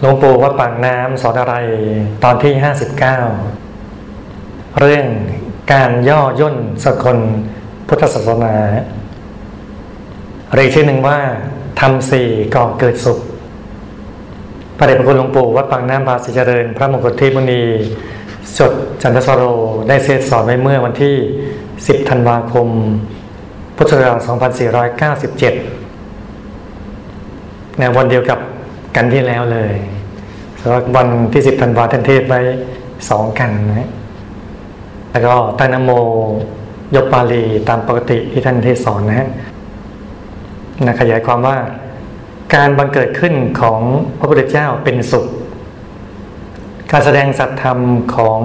หลวงปู่วัดปากน้ำสอนอะไรตอนที่ห้าสิบเก้าเรื่องการย่อย่นสกลพุทธศาสนาเรียกชื่อหนึ่งว่าทำสี่ก่อเกิดสุขพระเดชพระคุณหลวงปู่วัดปางน้ำภาษีเจริญ พระมงคลเทพมุนีสดจันทสโร ได้เสดสอนไว้เมื่อวันที่ 10 ธันวาคม พุทธศักราช2497 ในวันเดียวกับ กันที่แล้วเลยสำหรับวันที่10ธันวาท่านเทศไว้สองกันนะแล้วก็ตั้งนโมยกปาลีตามปกติที่ท่านเทศสอนนะฮะนะขยายความว่าการบังเกิดขึ้นของพระพุทธเจ้าเป็นสุข การแสดงสัตธรรมของ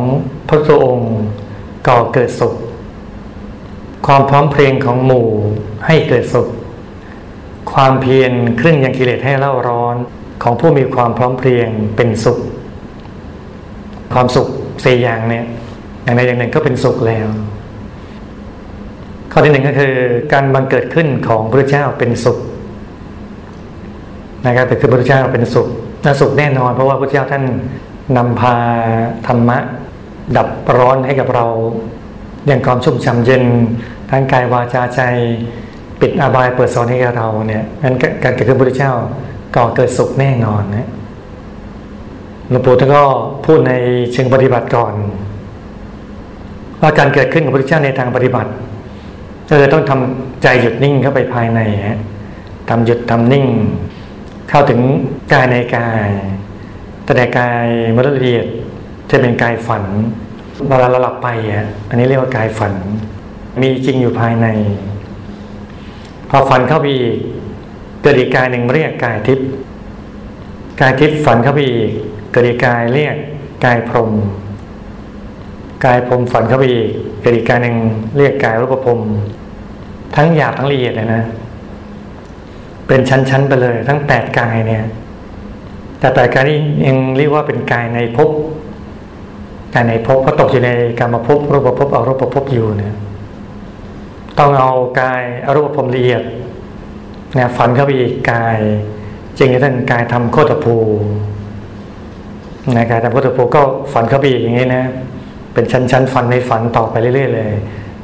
พระพุทธองค์ก่อเกิดสุข ความพร้อมเพรียงของหมู่ให้เกิดสุข ความเพียรครึ่งยังกิเลสให้เล่าร้อน ของผู้มีความพร้อมเพรียงเป็นสุข ความสุขสี่อย่างเนี่ยอย่างใดอย่างหนึ่งก็เป็นสุขแล้ว ข้อที่หนึ่งก็คือ การบังเกิดขึ้นของพระเจ้าเป็นสุขนะครับแต่คือพระเจ้าเป็นสุขน่าสุขแน่นอน เพราะว่าพระเจ้าท่านนำพาธรรมะ ดับร้อนให้กับเรา อย่างความชุ่มฉ่าเย็นทั้งกายวาจาใจ ปิดอบายเปิดสอนให้กับเราเนี่ยนั้นการเกิดขึ้นพระเจ้า ก่อเกิดสุขแน่นอนนะหลวงปู่ท่านก็พูดในเชิงปฏิบัติก่อน ว่าการเกิดขึ้นของพระเจ้าในทางปฏิบัติเราจะต้องทำใจหยุดนิ่งเข้าไปภายในฮะทำหยุดทำนิ่ง เข้าถึงกายในกายแต่ในกายมรละเอียดจะเป็นกายฝันเวลาเราหลับไปอะอันนี้เรียกว่ากายฝัน มีจริงอยู่ภายใน พอฝันเข้าไปอีก เกิดอีกกายหนึ่งเรียกกายทิพย์กายทิพย์ฝันเข้าไปอีกเกิดอีกกายเรียกกายพรมกายพรมฝันเข้าไปอีกเกิดอีกกายหนึ่งเรียกกายรูปพรมทั้งหยาบทั้งละเอียดเลยนะ เป็นชั้นๆไปเลย ทั้งแปดกายเนี่ย แต่แปดกายนี้ยังเรียกว่าเป็นกายในภพกายในภพเพราะตกอยู่ในกรรมภพรูปภพอรูปภพอยู่เนี่ยต้องเอากายอรูปภพละเอียด นี่ยฝันเข้าไปอีกกายจริงท่านกายทำโคตรภูนะกายทำโคตรภูก็ฝันเข้าไปอีกอย่างนี้นะเป็นชั้นๆฝันในฝันต่อไปเรื่อยๆเลย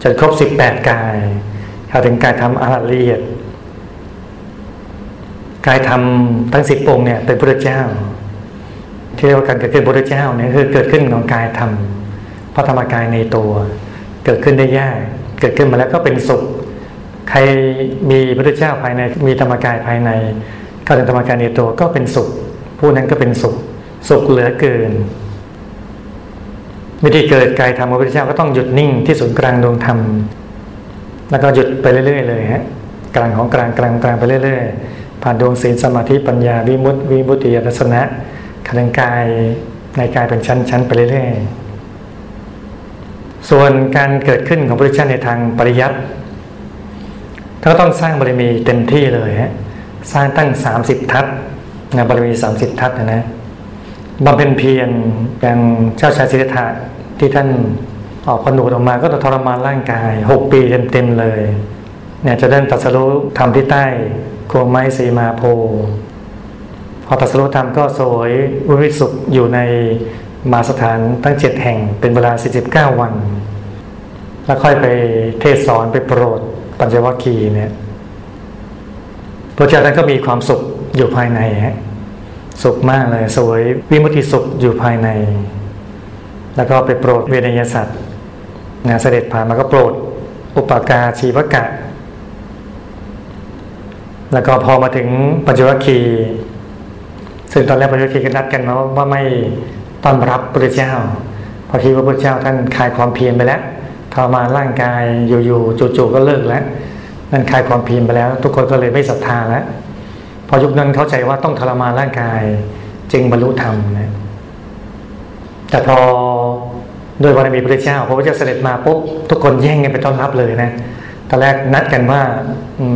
จนครบสิบแปดกายเข้าถึงกายทำอาหารละเอียดกายธรรมทั้งสิบองค์เนี่ยเป็นพระเจ้า ที่เรียกว่าการเกิดขึ้นพระเจ้าเนี่ยคือเกิดขึ้นของกายธรรมพระธรรมกายในตัว เกิดขึ้นได้ยาก เกิดขึ้นมาแล้วก็เป็นสุข ใครมีพระเจ้าภายในมีธรรมกายภายในเข้าถึงธรรมกายในตัวก็เป็นสุข ผู้นั้นก็เป็นสุข สุขเหลือเกินวิธีเกิดกายธรรมของพระเจ้าก็ต้องหยุดนิ่งที่ศูนย์กลางดวงธรรม แล้วก็หยุดไปเรื่อย ๆ เลยฮะกลางของกลางกลางกลางไปเรื่อย ๆ ผ่านดวงศีลสมาธิปัญญาวิมุตติวิมุตติยรัศนะขันกายในกายเป็นชั้น ๆ ไปเรื่อย ๆ ส่วนการเกิดขึ้นของพระพุทธเจ้าในทางปริยัติ ก็ต้องสร้างบารมีเต็มที่เลยฮะสร้างตั้งสามสิบทัศนะบารมีสามสิบทัศนะบำเพ็ญเพียรอย่างเจ้าชายสิทธัตถะที่ท่านออกผนุดออกมาก็ทรมานร่างกายหกปีเต็มๆเลยเนี่ยจะได้ตัดสรุทำที่ใต้โกไม้สีมาโพ พอตัสรุธรรมก็สวยอุริสุขอยู่ในมาสถานตั้งเจ็ดแห่งเป็นเวลา 49 วัน แล้วค่อยไปเทศสอนไปโปรด ปัญจวัคคีย์เนี่ยพระเจ้าท่านก็มีความสุขอยู่ภายในฮะสุขมากเลยสวยวิมุติสุขอยู่ภายใน แล้วก็ไปโปรดเวนยสัตว์นะเสด็จผ่านมาก็โปรดอุปการชีวกะ แล้วก็พอมาถึงปัจจุบันคีซึ่งตอนแรกปัจจุบันคีก็นัดกันมาว่าไม่ต้อนรับพระเจ้าพอคิดว่าพระเจ้าท่านคลายความเพียรไปแล้ว ทรมานร่างกายอยู่ๆจู่ๆก็เลิกแล้วนั่นคลายความเพียรไปแล้ว ทุกคนก็เลยไม่ศรัทธาแล้วพอยุคนั้นเข้าใจว่าต้องทรมานร่างกาย จึงบรรลุธรรมนะแต่พอโดยวันมีพระเจ้าพระพุทธเจ้าเสด็จมาปุ๊บทุกคนแย่งกันไปต้อนรับเลยนะตอนแรกนัดกันว่า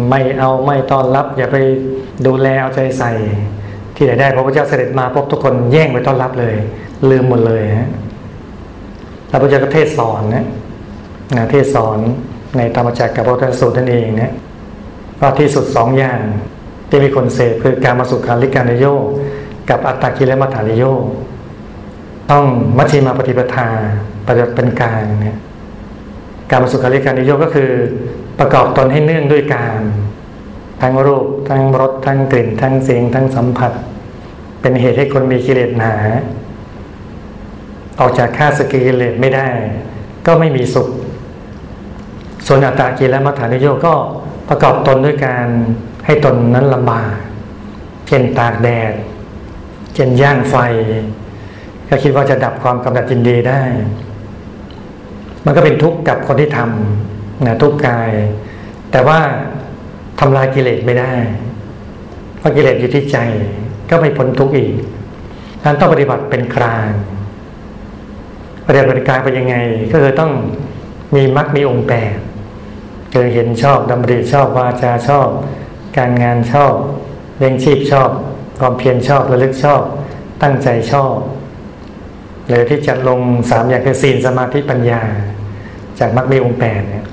ไม่เอาไม่ต้อนรับ อย่าไปดูแลเอาใจใส่ ที่ไหนได้พระพุทธเจ้าเสด็จมาพบทุกคนแย่งไปต้อนรับเลย ลืมหมดเลยฮะแล้วพระเจ้าก็เทศสอนนะ นะเทศสอนในธรรมจักรกับพระธสูตรนั่นเองนะก็ที่สุดสองอย่างที่มีคนเสพคือการมาสุขาริการโยกกับอัตตากิเลมัฐานิโยต้องมัชฌิมาปฏิปทาปฏิบัติเป็นกลางเนี่ยการมาสุขาริการนิโยก็คือประกอบตนให้เนื่องด้วยการทั้งรูปทั้งรสทั้งกลิ่น ทั้งเสียงทั้งสัมผัส เป็นเหตุให้คนมีกิเลสหนา ออกจากข้าสกิเลสไม่ได้ ก็ไม่มีสุข ส่วนอัตตากิเละมัฐานโยก็ประกอบตนด้วยการให้ตนนั้นลำบากเช่นตากแดดเช่นย่างไฟ ก็คิดว่าจะดับความกำหนัดจินดีได้ มันก็เป็นทุกข์กับคนที่ทำนะทุกข์กาย แต่ว่าทำลายกิเลสไม่ได้ เพราะกิเลสอยู่ที่ใจ ก็ไม่พ้นทุกข์อีกนั้นต้องปฏิบัติเป็นกลางปฏิบัติเป็นกลางเป็นยังไง ก็คือต้องมีมรรคมีองค์แปด เคยเห็นชอบดำริชอบวาจาชอบ การงานชอบเลี้ยงชีพชอบ ความเพียรชอบระลึกชอบ ตั้งใจชอบหรือที่จัดลงสามอย่างคือศีลสมาธิปัญญา จากมรรคมีองค์แปดเนี่ย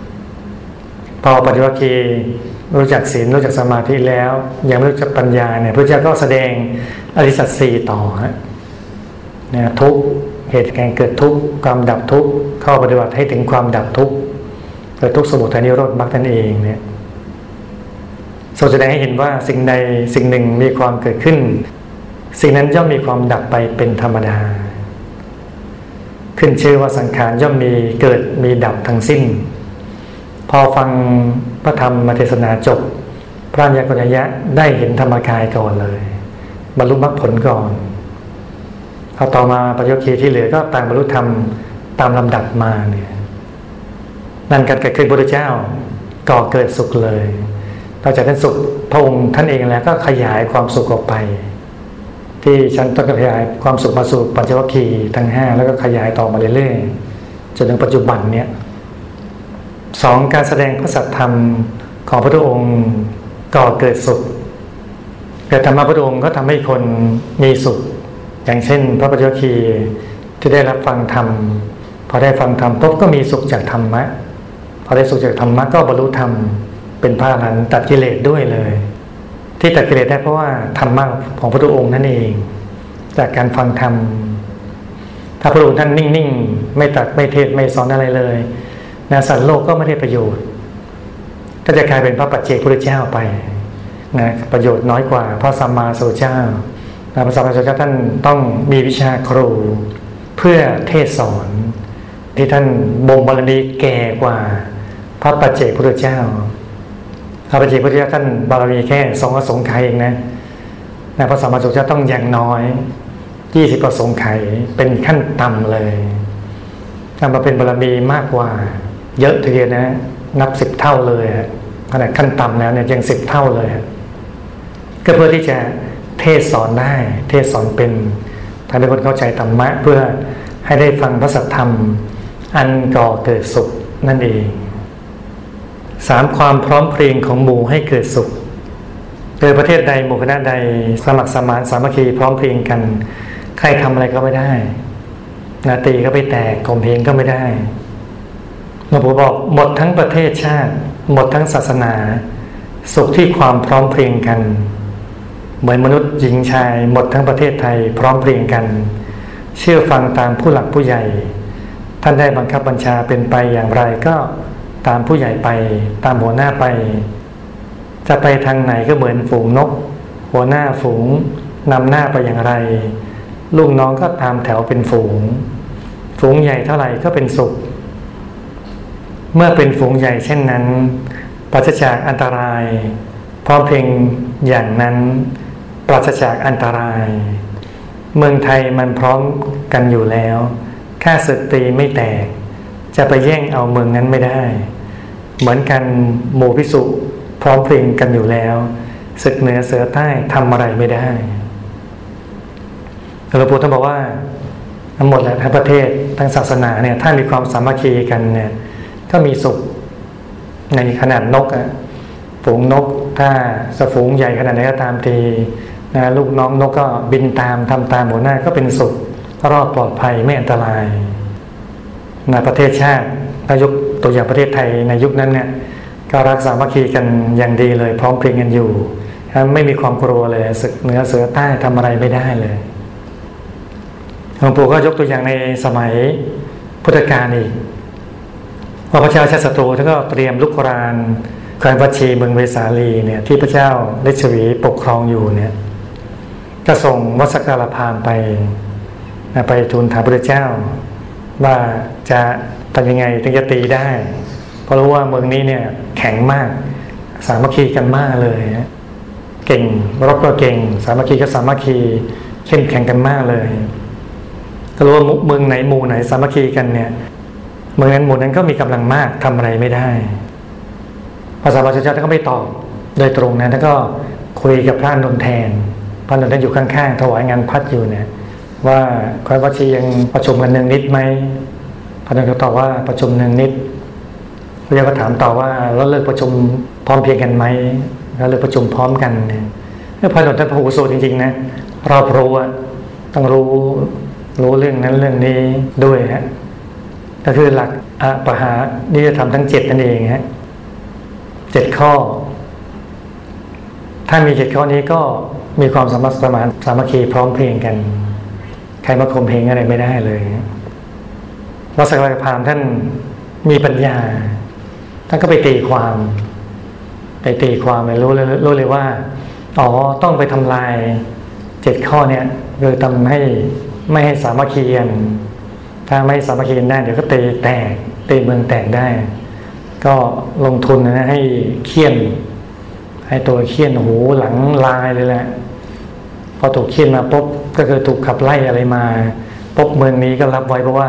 พอปฏิวัติรู้จักศีลรู้จักสมาธิแล้ว ยังไม่รู้จักปัญญาเนี่ยพระเจ้าก็แสดงอริสัตสีต่อฮะเนี่ยทุกเหตุการเกิดทุกความดับทุกเข้าปฏิบัติให้ถึงความดับทุก เกิดทุกสมุทัยนิโรธมรรคนั่นเองเนี่ยทรงแสดงให้เห็นว่าสิ่งใดสิ่งหนึ่งมีความเกิดขึ้น สิ่งนั้นย่อมมีความดับไปเป็นธรรมดา ขึ้นชื่อว่าสังขารย่อมมีเกิดมีดับทั้งสิ้น พอฟังพระธรรมเทศนาจบ พระญาณยะได้เห็นธรรมกายก่อนเลย บรรลุมรรคผลก่อนเอาต่อมาปัญญคีที่เหลือก็ต่างบรรลุธรรมตามลำดับมาเนี่ย นั่นการเกิดขึ้นพระเจ้าก่อเกิดสุขเลยต่อจากนั้นสุขพระองค์ท่านเองแล้วก็ขยายความสุขออกไป ที่ฉันต้องขยายความสุขมาสู่ปัญจวัคคีย์ทั้งห้าแล้วก็ขยายต่อมาเรื่อยๆจนถึงปัจจุบันเนี่ยสองการแสดงพระสัทธรรมของพระพุทธองค์ก่อเกิดสุขเกิดธรรมะพระองค์ก็ทำให้คนมีสุข อย่างเช่น พระปัจจวัคคีย์ที่ได้รับฟังธรรมพอได้ฟังธรรมปุ๊บก็มีสุขจากธรรมะ อได้สุจากธรรมะก็บรรลุธรรมเป็นพระอรหันต์ตัดกิเลสด้วยเลย ที่ตัดกิเลสได้เพราะว่าธรรมะของพระองค์นั่นเอง จากการฟังธรรมถ้าพระองค์ท่านนิ่งๆ ไม่ตัดไม่เทศไม่สอนอะไรเลยนะสัตว์โลกก็ไม่ได้ประโยชน์ ก็จะกลายเป็นพระปัจเจกพุทธเจ้าไปนะประโยชน์น้อยกว่าพระสัมมาสัมพุทธเจ้าพระสัมมาสัมพุทธเจ้าท่านต้องมีวิชาครูเพื่อเทศสอนที่ท่านบ่มบารมีแก่กว่า พระปัจเจกพุทธเจ้าพระปัจเจกพุทธเจ้าท่านบารมีแค่สองอสงไขยเองนะนะพระสัมมาสัมพุทธเจ้าต้องอย่างน้อยยี่สิบประสงไขยเป็นขั้นต่ำเลยทำมาเป็นบารมีมากกว่า เยอะทีเดียวนะ นับสิบเท่าเลยขนาดขั้นต่ำแล้วเนี่ยยังสิบเท่าเลย ก็เพื่อที่จะเทศสอนได้ เทศสอนเป็นทำให้คนเข้าใจธรรมะ เพื่อให้ได้ฟังพระสัทธรรม อันก่อเกิดสุขนั่นเอง สามความพร้อมเพรียงของหมู่ให้เกิดสุขโดยประเทศใดหมู่คณะใดสมัครสมานสามัคคีพร้อมเพรียงกัน ใครทำอะไรก็ไม่ได้ นาตีก็ไปแตกกลมเพลงก็ไม่ได้หลวงปู่บอกหมดทั้งประเทศชาติ หมดทั้งศาสนา สุขที่ความพร้อมเพรียงกัน เหมือนมนุษย์หญิงชาย หมดทั้งประเทศไทย พร้อมเพรียงกัน เชื่อฟังตามผู้หลักผู้ใหญ่ ท่านได้บังคับบัญชาเป็นไปอย่างไรก็ ตามผู้ใหญ่ไป ตามหัวหน้าไป จะไปทางไหนก็เหมือนฝูงนก หัวหน้าฝูงนำหน้าไปอย่างไร ลูกน้องก็ตามแถวเป็นฝูง ฝูงใหญ่เท่าไหร่ก็เป็นสุข เมื่อเป็นฝูงใหญ่เช่นนั้นปราศจากอันตรายพร้อมเพลงอย่างนั้นปราศจากอันตราย เมืองไทยมันพร้อมกันอยู่แล้ว ค่าศึกตีไม่แตก จะไปแย่งเอาเมืองนั้นไม่ได้ เหมือนกันหมู่พิสุพร้อมเพรียงกันอยู่แล้วศึกเหนือเสือใต้ทำอะไรไม่ได้หลวงปู่ท่านบอกว่าทั้งหมดแหละทั้งประเทศทั้งศาสนาเนี่ยถ้ามีความสามัคคีกันเนี่ยก็มีสุขในขนาดนกอะฝูงนก ถ้าสฝูงใหญ่ขนาดไหนก็ตามทีนะลูกน้องนกก็บินตามทำตามหัวหน้าก็เป็นสุขรอดปลอดภัยไม่อันตราย ในประเทศชาติถ้ายกตัวอย่างประเทศไทยในยุคนั้นเนี่ยก็รักษามัคคีกันอย่างดีเลย พร้อมเพรียงกันอยู่ไม่มีความกลัวเลยศึกเหนือเสือใต้ทำอะไรไม่ได้เลยหลวงปู่ก็ยกตัวอย่างในสมัยพุทธกาลอีกว่าพระเจ้าชาติศัตรูท่านก็เตรียมลุกรานแคว้นวัชีเมืองเวสาลีเนี่ยที่พระเจ้าฤชวีปกครองอยู่เนี่ยก็ส่งวัสการพามไปไปทูลถามพระเจ้า ว่าจะทำยังไงถึงจะตีได้ เพราะรู้ว่าเมืองนี้เนี่ยแข็งมาก สามัคคีกันมากเลยเก่งรบก็เก่ง สามัคคีก็สามัคคีเข้มแข็งกันมากเลยก็รู้ว่าเมืองไหนหมู่ไหนสามัคคีกันเนี่ย เมืองนั้นหมู่นั้นก็มีกำลังมากทำอะไรไม่ได้ภาษาบาลีเจ้าท่านก็ไม่ตอบโดยตรงนะท่านก็คุยกับพระนนแทนพระนนท์ท่านอยู่ข้างๆถวายงานพัดอยู่เนี่ย ว่าคอยวัชียังประชุมกันหนึ่งนิดไหมพระนนท์ก็ตอบว่าประชุมหนึ่งนิดพระเจ้าก็ถามต่อว่าแล้วเลิกประชุมพร้อมเพียงกันไหมแล้วเลิกประชุมพร้อมกันเนี่ยพระนนท์ท่านพระหูสูตรจริงๆนะเรารู้ต้องรู้รู้เรื่องนั้นเรื่องนี้ด้วยฮะก็คือหลักอะปะหานี่จะทำทั้งเจ็ดนั่นเองฮะเจ็ดข้อ ถ้ามีเจ็ดข้อนี้ก็มีความสามารถประมาณสามัคคีพร้อมเพรียงกัน ใครมาคมเพลงอะไรไม่ได้เลยวัสกพามท่านมีปัญญา ท่านก็ไปตีความ ไปตีความเลยรู้เลยรู้เลยว่า อ๋อ ต้องไปทำลายเจ็ดข้อเนี่ยคือทำให้ไม่ให้สามัคคีกันถ้าไม่สามัคคีกันได้เดี๋ยวก็ตีแตกตีเมืองแตกได้ ก็ลงทุนนะให้เคี่ยน ให้ตัวเคี่ยนหูหลังลายเลยแหละ พอถูกเคี่ยนมาปุ๊บก็คือถูกขับไล่อะไรมาปุ๊บเมืองนี้ก็รับไว้เพราะว่า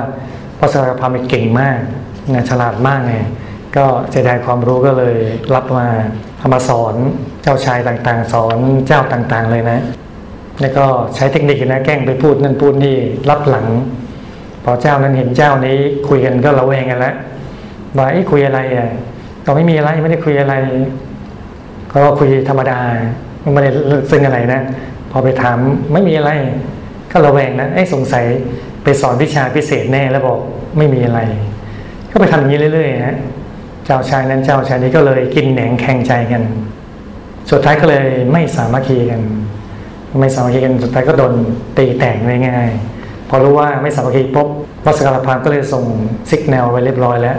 พระสารพามเก่งมากนะฉลาดมากไงก็เสียดายความรู้ก็เลยรับมาทำมาสอนเจ้าชายต่างๆ สอนเจ้าต่างๆเลยนะ แล้วก็ใช้เทคนิคนะแกล้งไปพูดนั่นพูดนี่รับหลัง พอเจ้านั้นเห็นเจ้านี้คุยกันก็ระแวงกันแล้วว่าไอ้คุยอะไรอะก็ไม่มีอะไรไม่ได้คุยอะไร ก็คุยธรรมดาไม่ได้ซึ่งอะไรนะ พอไปถามไม่มีอะไร ก็ระแวงนะไอ้สงสัยไปสอนวิชาพิเศษแน่แล้วบอกไม่มีอะไร ก็ไปทำอย่างนี้เรื่อยๆฮะเจ้าชายนั้นเจ้าชายนี้ก็เลยกินแหนงแข่งใจกัน สุดท้ายก็เลยไม่สามัคคีกัน ไม่สามัคคีกันสุดท้ายก็โดนตีแตกง่ายๆพอรู้ว่าไม่สามัคคีปุ๊บวัสกรพามก็เลยส่งซิกแนลไว้เรียบร้อยแล้ว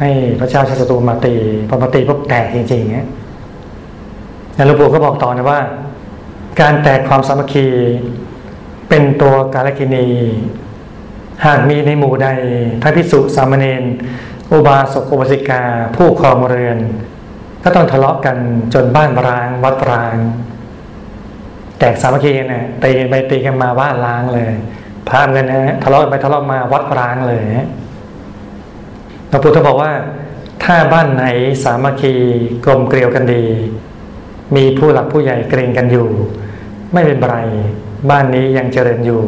ให้พระเจ้าชาติศัตรูมาตีพอมาตีปุ๊บแตกจริงๆเงี้ยหลวงปู่ก็บอกต่อนะว่า การแตกความสามัคคี เป็นตัวกาลกินี หากมีในหมู่ใดพระภิกษุสามเณรอุบาสกอุบาสิกา ผู้ครองเรือน ก็ต้องทะเลาะกันจนบ้านร้างวัดร้าง แตกสามัคคีเนี่ยตีกันไปตีกันมาว่าล้างเลยพามกันนะทะเลาะไปทะเลาะมาวัดร้างเลยพระพุทธบอกว่า ถ้าบ้านไหนสามัคคีกลมเกลียวกันดี มีผู้หลักผู้ใหญ่เกรงกันอยู่ ไม่เป็นไร บ้านนี้ยังเจริญอยู่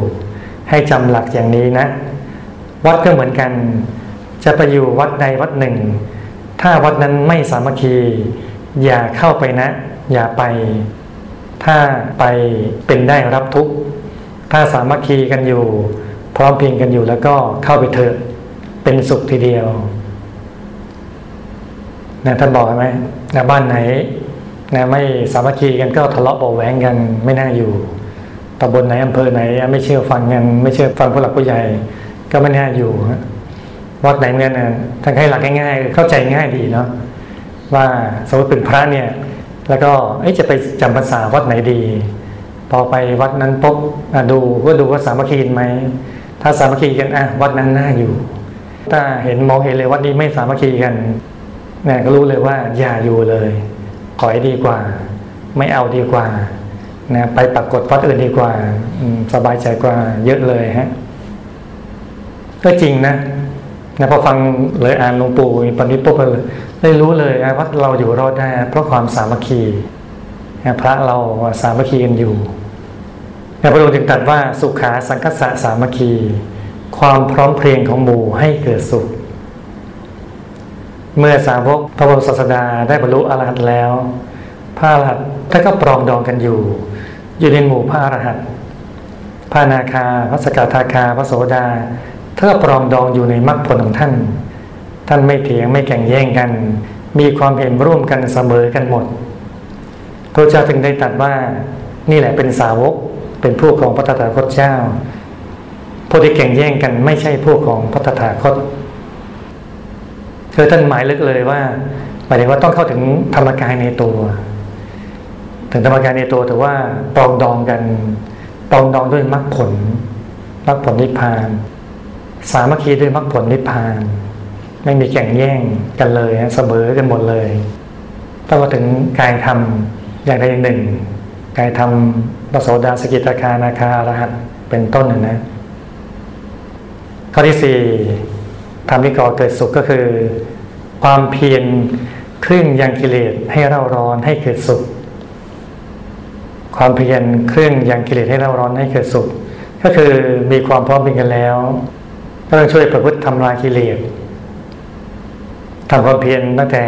ให้จำหลักอย่างนี้นะ วัดก็เหมือนกัน จะไปอยู่วัดใดวัดหนึ่ง ถ้าวัดนั้นไม่สามัคคี อย่าเข้าไปนะ อย่าไป ถ้าไปเป็นได้รับทุกข์ ถ้าสามัคคีกันอยู่ พร้อมเพียงกันอยู่แล้วก็เข้าไปเถอะเป็นสุขทีเดียวนะท่านบอกใช่ไหมนะบ้านไหน นะไม่สามัคคีกันก็ทะเลาะเบาแหวงกันไม่น่าอยู่ตำบลไหนอำเภอไหน ไม่เชื่อฟังกันไม่เชื่อฟังผู้หลักผู้ใหญ่ก็ไม่น่าอยู่วัดไหนเงี้ยนะท่านให้หลักง่ายๆเข้าใจง่ายดีเนาะว่าสมมติเป็นพระเนี่ย แล้วก็จะไปจำภาษาวัดไหนดี พอไปวัดนั้นปุ๊บดูก็ดูว่าสามัคคีไหมถ้าสามัคคีกันอะวัดนั้นน่าอยู่ ถ้าเห็นมองเห็นเลยวัดนี้ไม่สามัคคีกันเนี่ยก็รู้เลยว่าอย่าอยู่เลย ถอยดีกว่า ไม่เอาดีกว่านะไปปรากฏวัดอื่นดีกว่าสบายใจกว่าเยอะเลยฮะก็จริงนะนะพอฟังเลยอ่านหลวงปู่ปณิปุ๊บเลยได้รู้เลยว่าเราอยู่รอดได้ เพราะความสามัคคีพระเราสามัคคีกันอยู่พระองค์จึงตรัสว่าสุขาสังคสะสามัคคี ความพร้อมเพรียงของหมู่ให้เกิดสุข เมื่อสาวกพระบรมศาสดาได้บรรลุอรหัตแล้ว พระอรหัตท่านก็ปรองดองกันอยู่ อยู่ในหมู่พระอรหัตพระนาคาพระสกทาคาพระโสดาถ้าปรองดองอยู่ในมรรคผลของท่าน ท่านไม่เถียงไม่แข่งแย่งกัน มีความเห็นร่วมกันเสมอกันหมดพระเจ้าจึงได้ตัดว่านี่แหละเป็นสาวกเป็นพวกของพระตถาคตเจ้าพวกที่แข่งแย่งกันไม่ใช่พวกของพระตถาคต คือท่านหมายลึกเลยว่าหมายถึงว่าต้องเข้าถึงธรรมกายในตัว ถึงธรรมกายในตัวถือว่าปรองดองกันปรองดองด้วยมรรคผลมรรคผลนิพพาน สามัคคีด้วยมรรคผลนิพพาน ไม่มีแข่งแย่งกันเลยเสมอกันหมดเลยต้องมาถึงกายธรรมอย่างใดอย่างหนึ่งกายธรรมปโสดาสกิตาคานาคาอรหัตเป็นต้นนะข้อที่สี่ ทำให้ก่อเกิดสุขก็คือ ความเพียรครึ่งยังกิเลสให้เราร้อนให้เกิดสุข ความเพียรเครื่องยังกิเลสให้เราร้อนให้เกิดสุข ก็คือมีความพร้อมเป็นกันแล้วก็ต้องช่วยประพฤติทำลายกิเลสทำความเพียรตั้งแต่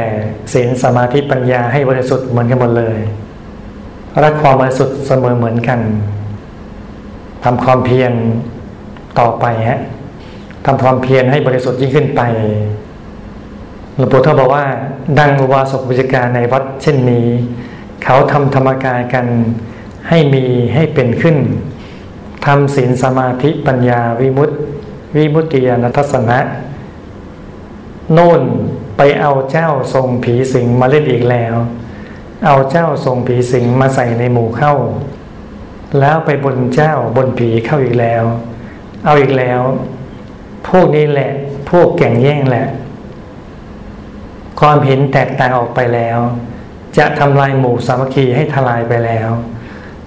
ศีลสมาธิปัญญาให้บริสุทธิ์เหมือนกันหมดเลยรักความบริสุทธิ์เสมอเหมือนกันทำความเพียรต่อไปฮะ ทำความเพียรให้บริสุทธิ์ยิ่งขึ้นไปหลวงปู่ท่านบอกว่า ดังวาสกวิจการในวัดเช่นนี้ เขาทำธรรมกายกันให้มีให้เป็นขึ้นทำศีลสมาธิปัญญาวิมุตติ วิมุตติยานทัศนะ โน่นไปเอาเจ้าทรงผีสิงมาเล่นอีกแล้ว เอาเจ้าทรงผีสิงมาใส่ในหมู่เข้า แล้วไปบนเจ้าบนผีเข้าอีกแล้ว เอาอีกแล้ว พวกนี้แหละ พวกแก่งแย่งแหละ ความเห็นแตกต่างออกไปแล้ว จะทำลายหมู่สามัคคีให้ทลายไปแล้ว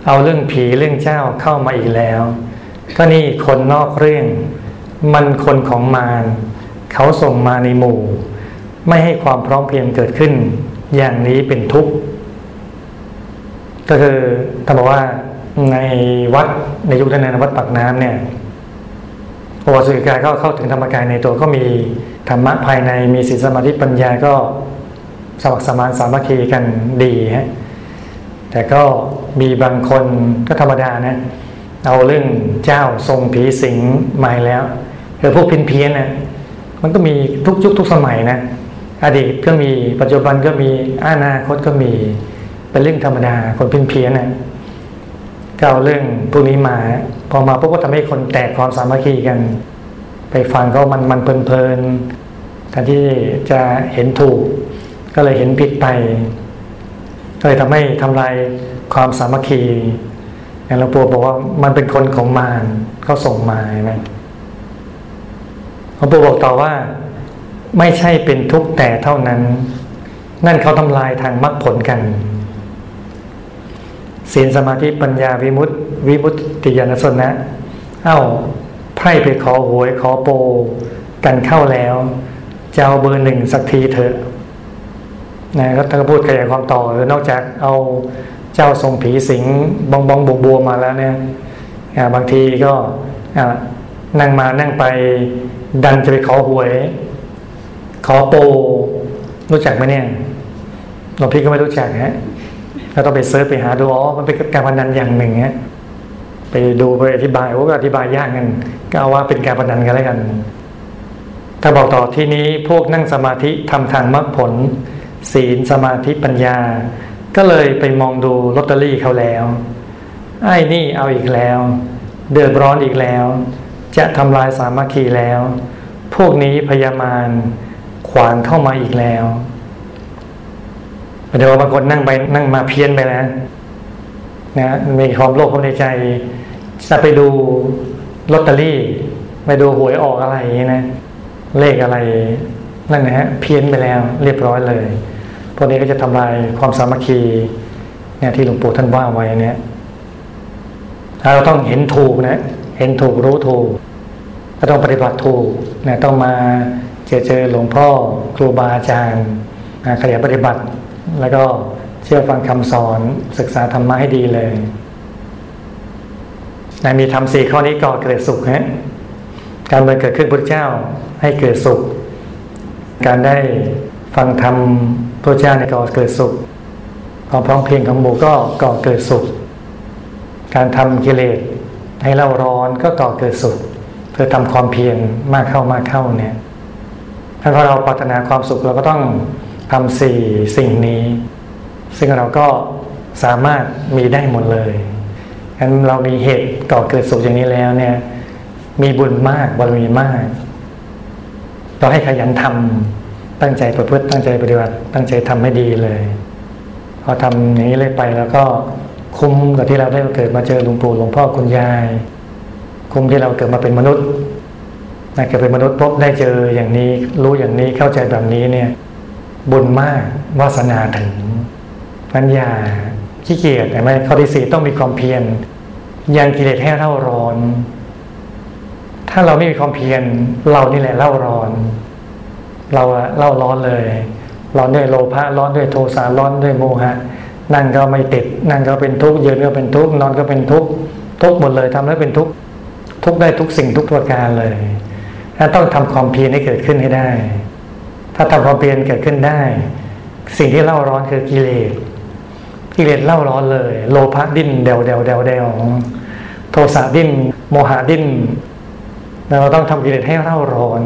เอาเรื่องผีเรื่องเจ้าเข้ามาอีกแล้ว ก็นี่คนนอกเรื่อง มันคนของมารเขาส่งมาในหมู่ ไม่ให้ความพร้อมเพียงเกิดขึ้น อย่างนี้เป็นทุกข์ก็คือถ้าบอกว่าในวัดในยุคนั้นวัดปากน้ำเนี่ย วสุริกายก็เข้าถึงธรรมกายในตัวก็มีธรรมะภายในมีศีลสมาธิปัญญาก็สมัครสมานสามัคคีกันดีฮะแต่ก็มีบางคนก็ธรรมดานะเอาเรื่องเจ้าทรงผีสิงมาแล้วคือพวกพินเพี้ยนนะมันก็มีทุกยุคทุกสมัยนะอดีตก็มีปัจจุบันก็มีอนาคตก็มีเป็นเรื่องธรรมดาคนเพี้ยนเพี้ยนนะก็เอาเรื่องพวกนี้มา พอมาพวกก็ทำให้คนแตกความสามัคคีกัน ไปฟังก็มันมันเพลินๆแทนที่จะเห็นถูก ก็เลยเห็นผิดไปก็เลยทำให้ทำลายความสามัคคีอย่างหลวงปู่บอกว่ามันเป็นคนของมารเขาส่งมาใช่ไหมหลวงปู่บอกต่อว่า ไม่ใช่เป็นทุกแต่เท่านั้น นั่นเขาทำลายทางมรรคผลกันศีลสมาธิปัญญาวิมุตติวิมุต ติญาณสนะ เอ้าไพ่ไปขอหวยขอโปกันเข้าแล้วจะเอาเบอร์หนึ่งสักทีเถอะนะก็ท่านก็พูดขยายความต่อหรือนอกจากเอาเจ้าทรงผีสิงบองบองบวบัวมาแล้วเนี่ยบางทีก็นั่งมานั่งไปดันจะไปขอหวย ขอโป รู้จักไหมเนี่ยหลวงพี่ก็ไม่รู้จักฮะก็ต้องไปเซิร์ชไปหาดูอ๋อมันเป็นการพนันอย่างหนึ่งฮะ ไปดูไปอธิบายว่าก็อธิบายยากกันก็เอาว่าเป็นการพนันกันแล้วกัน ถ้าบอกต่อที่นี้พวกนั่งสมาธิทำทางมรรคผล ศีลสมาธิปัญญา ก็เลยไปมองดูลอตเตอรี่เขาแล้ว ไอ้นี่เอาอีกแล้ว เดือดร้อนอีกแล้ว จะทำลายสามัคคีแล้ว พวกนี้พยามารขวางเข้ามาอีกแล้วเดี๋ยวบางคนนั่งไปนั่งมาเพี้ยนไปแล้วนะมีความโลภในใจ จะไปดูลอตเตอรี่ ไปดูหวยออกอะไรอย่างนี้นะ เลขอะไรนั่นนะฮะเพี้ยนไปแล้วเรียบร้อยเลย พวกนี้ก็จะทำลายความสามัคคีเนี่ยที่หลวงปู่ท่านว่าไว้เนี่ยเราต้องเห็นถูกนะ เห็นถูกรู้ถูกก็ต้องปฏิบัติถูกนะต้องมาเจอเจอหลวงพ่อครูบาอาจารย์ขยันปฏิบัติ แล้วก็เชื่อฟังคำสอนศึกษาธรรมะให้ดีเลย นะมีทำสี่ข้อนี้ก่อเกิดสุขฮะการเมื่อเกิดขึ้นพระเจ้าให้เกิดสุข การได้ฟังธรรมพระเจ้าในก่อเกิดสุขความพร้อมเพียงของหมู่ก็ก่อเกิดสุข การทำกิเลสให้เราร้อนก็ก่อเกิดสุขเพื่อทำความเพียรมากเข้ามากเข้าเนี่ย ถ้าเราปรารถนาความสุขเราก็ต้องทำสี่สิ่งนี้ ซึ่งเราก็สามารถมีได้หมดเลย งั้นเรามีเหตุก่อเกิดสุขอย่างนี้แล้วเนี่ย มีบุญมากบารมีมากเราให้ขยันทำตั้งใจประพฤติตั้งใจปฏิบัติ ตั้งใจทำให้ดีเลยพอทำอย่างนี้เลยไปแล้วก็คุ้มกับที่เราได้เกิดมาเจอหลวงปู่หลวงพ่อคุณยาย คุ้มที่เราเกิดมาเป็นมนุษย์เกิดเป็นมนุษย์พบได้เจออย่างนี้ รู้อย่างนี้เข้าใจแบบนี้เนี่ย บุญมากวาสนาถึงปัญญาขี้เกียจแต่ไม่ข้อที่สี่ต้องมีความเพียร ยังกิเลสให้เล่าร้อน ถ้าเราไม่มีความเพียรเรานี่แหละเร่าร้อน เราเร่าร้อนเลย ร้อนด้วยโลภะร้อนด้วยโทสะร้อนด้วยโมหะ นั่งก็ไม่ติด นั่งก็เป็นทุกข์ยืนก็เป็นทุกข์นอนก็เป็นทุกข์ทุกข์หมดเลยทำแล้วเป็นทุกข์ทุกข์ได้ทุกสิ่งทุกประการเลยถ้าต้องทำความเพียรให้เกิดขึ้นให้ได้ ถ้าทำความเพียรเกิดขึ้นได้ สิ่งที่เร่าร้อนคือกิเลสกิเลสเร่าร้อนเลย โลภะดิ้นเดวเดวเดวเดว โทสะดิ้น โมหะดิ้น เราต้องทำกิเลสให้เล่าร้อน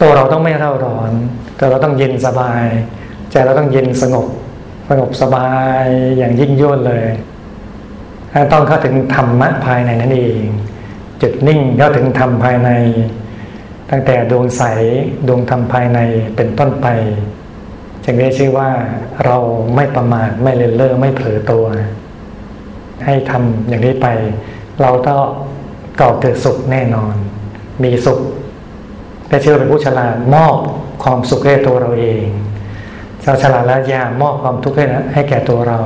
ตัวเราต้องไม่เล่าร้อน แต่เราต้องเย็นสบาย ใจเราต้องเย็นสงบ สงบสบายอย่างยิ่งยวดเลยต้องเข้าถึงธรรมะภายในนั่นเอง จุดนิ่งเข้าถึงธรรมภายใน ตั้งแต่ดวงใสดวงธรรมภายในเป็นต้นไปจึงได้ชื่อว่าเราไม่ประมาทไม่เลินเล่อไม่เผลอตัว ให้ทำอย่างนี้ไป เราก็ก่อเกิดสุขแน่นอน มีสุขแต่เชื่อเป็นผู้ฉลาดมอบความสุขให้ตัวเราเองชาวฉลาดแล้วอย่ามอบความทุกข์ให้ให้แก่ตัวเรา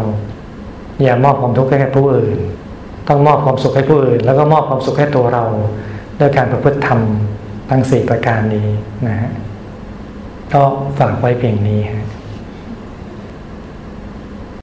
อย่ามอบความทุกข์ให้แก่ผู้อื่น ต้องมอบความสุขให้ผู้อื่น แล้วก็มอบความสุขให้ตัวเราด้วยการประพฤติธรรมทั้งสี่ประการนี้นะฮะก็ฝากไว้เพียงนี้ฮะ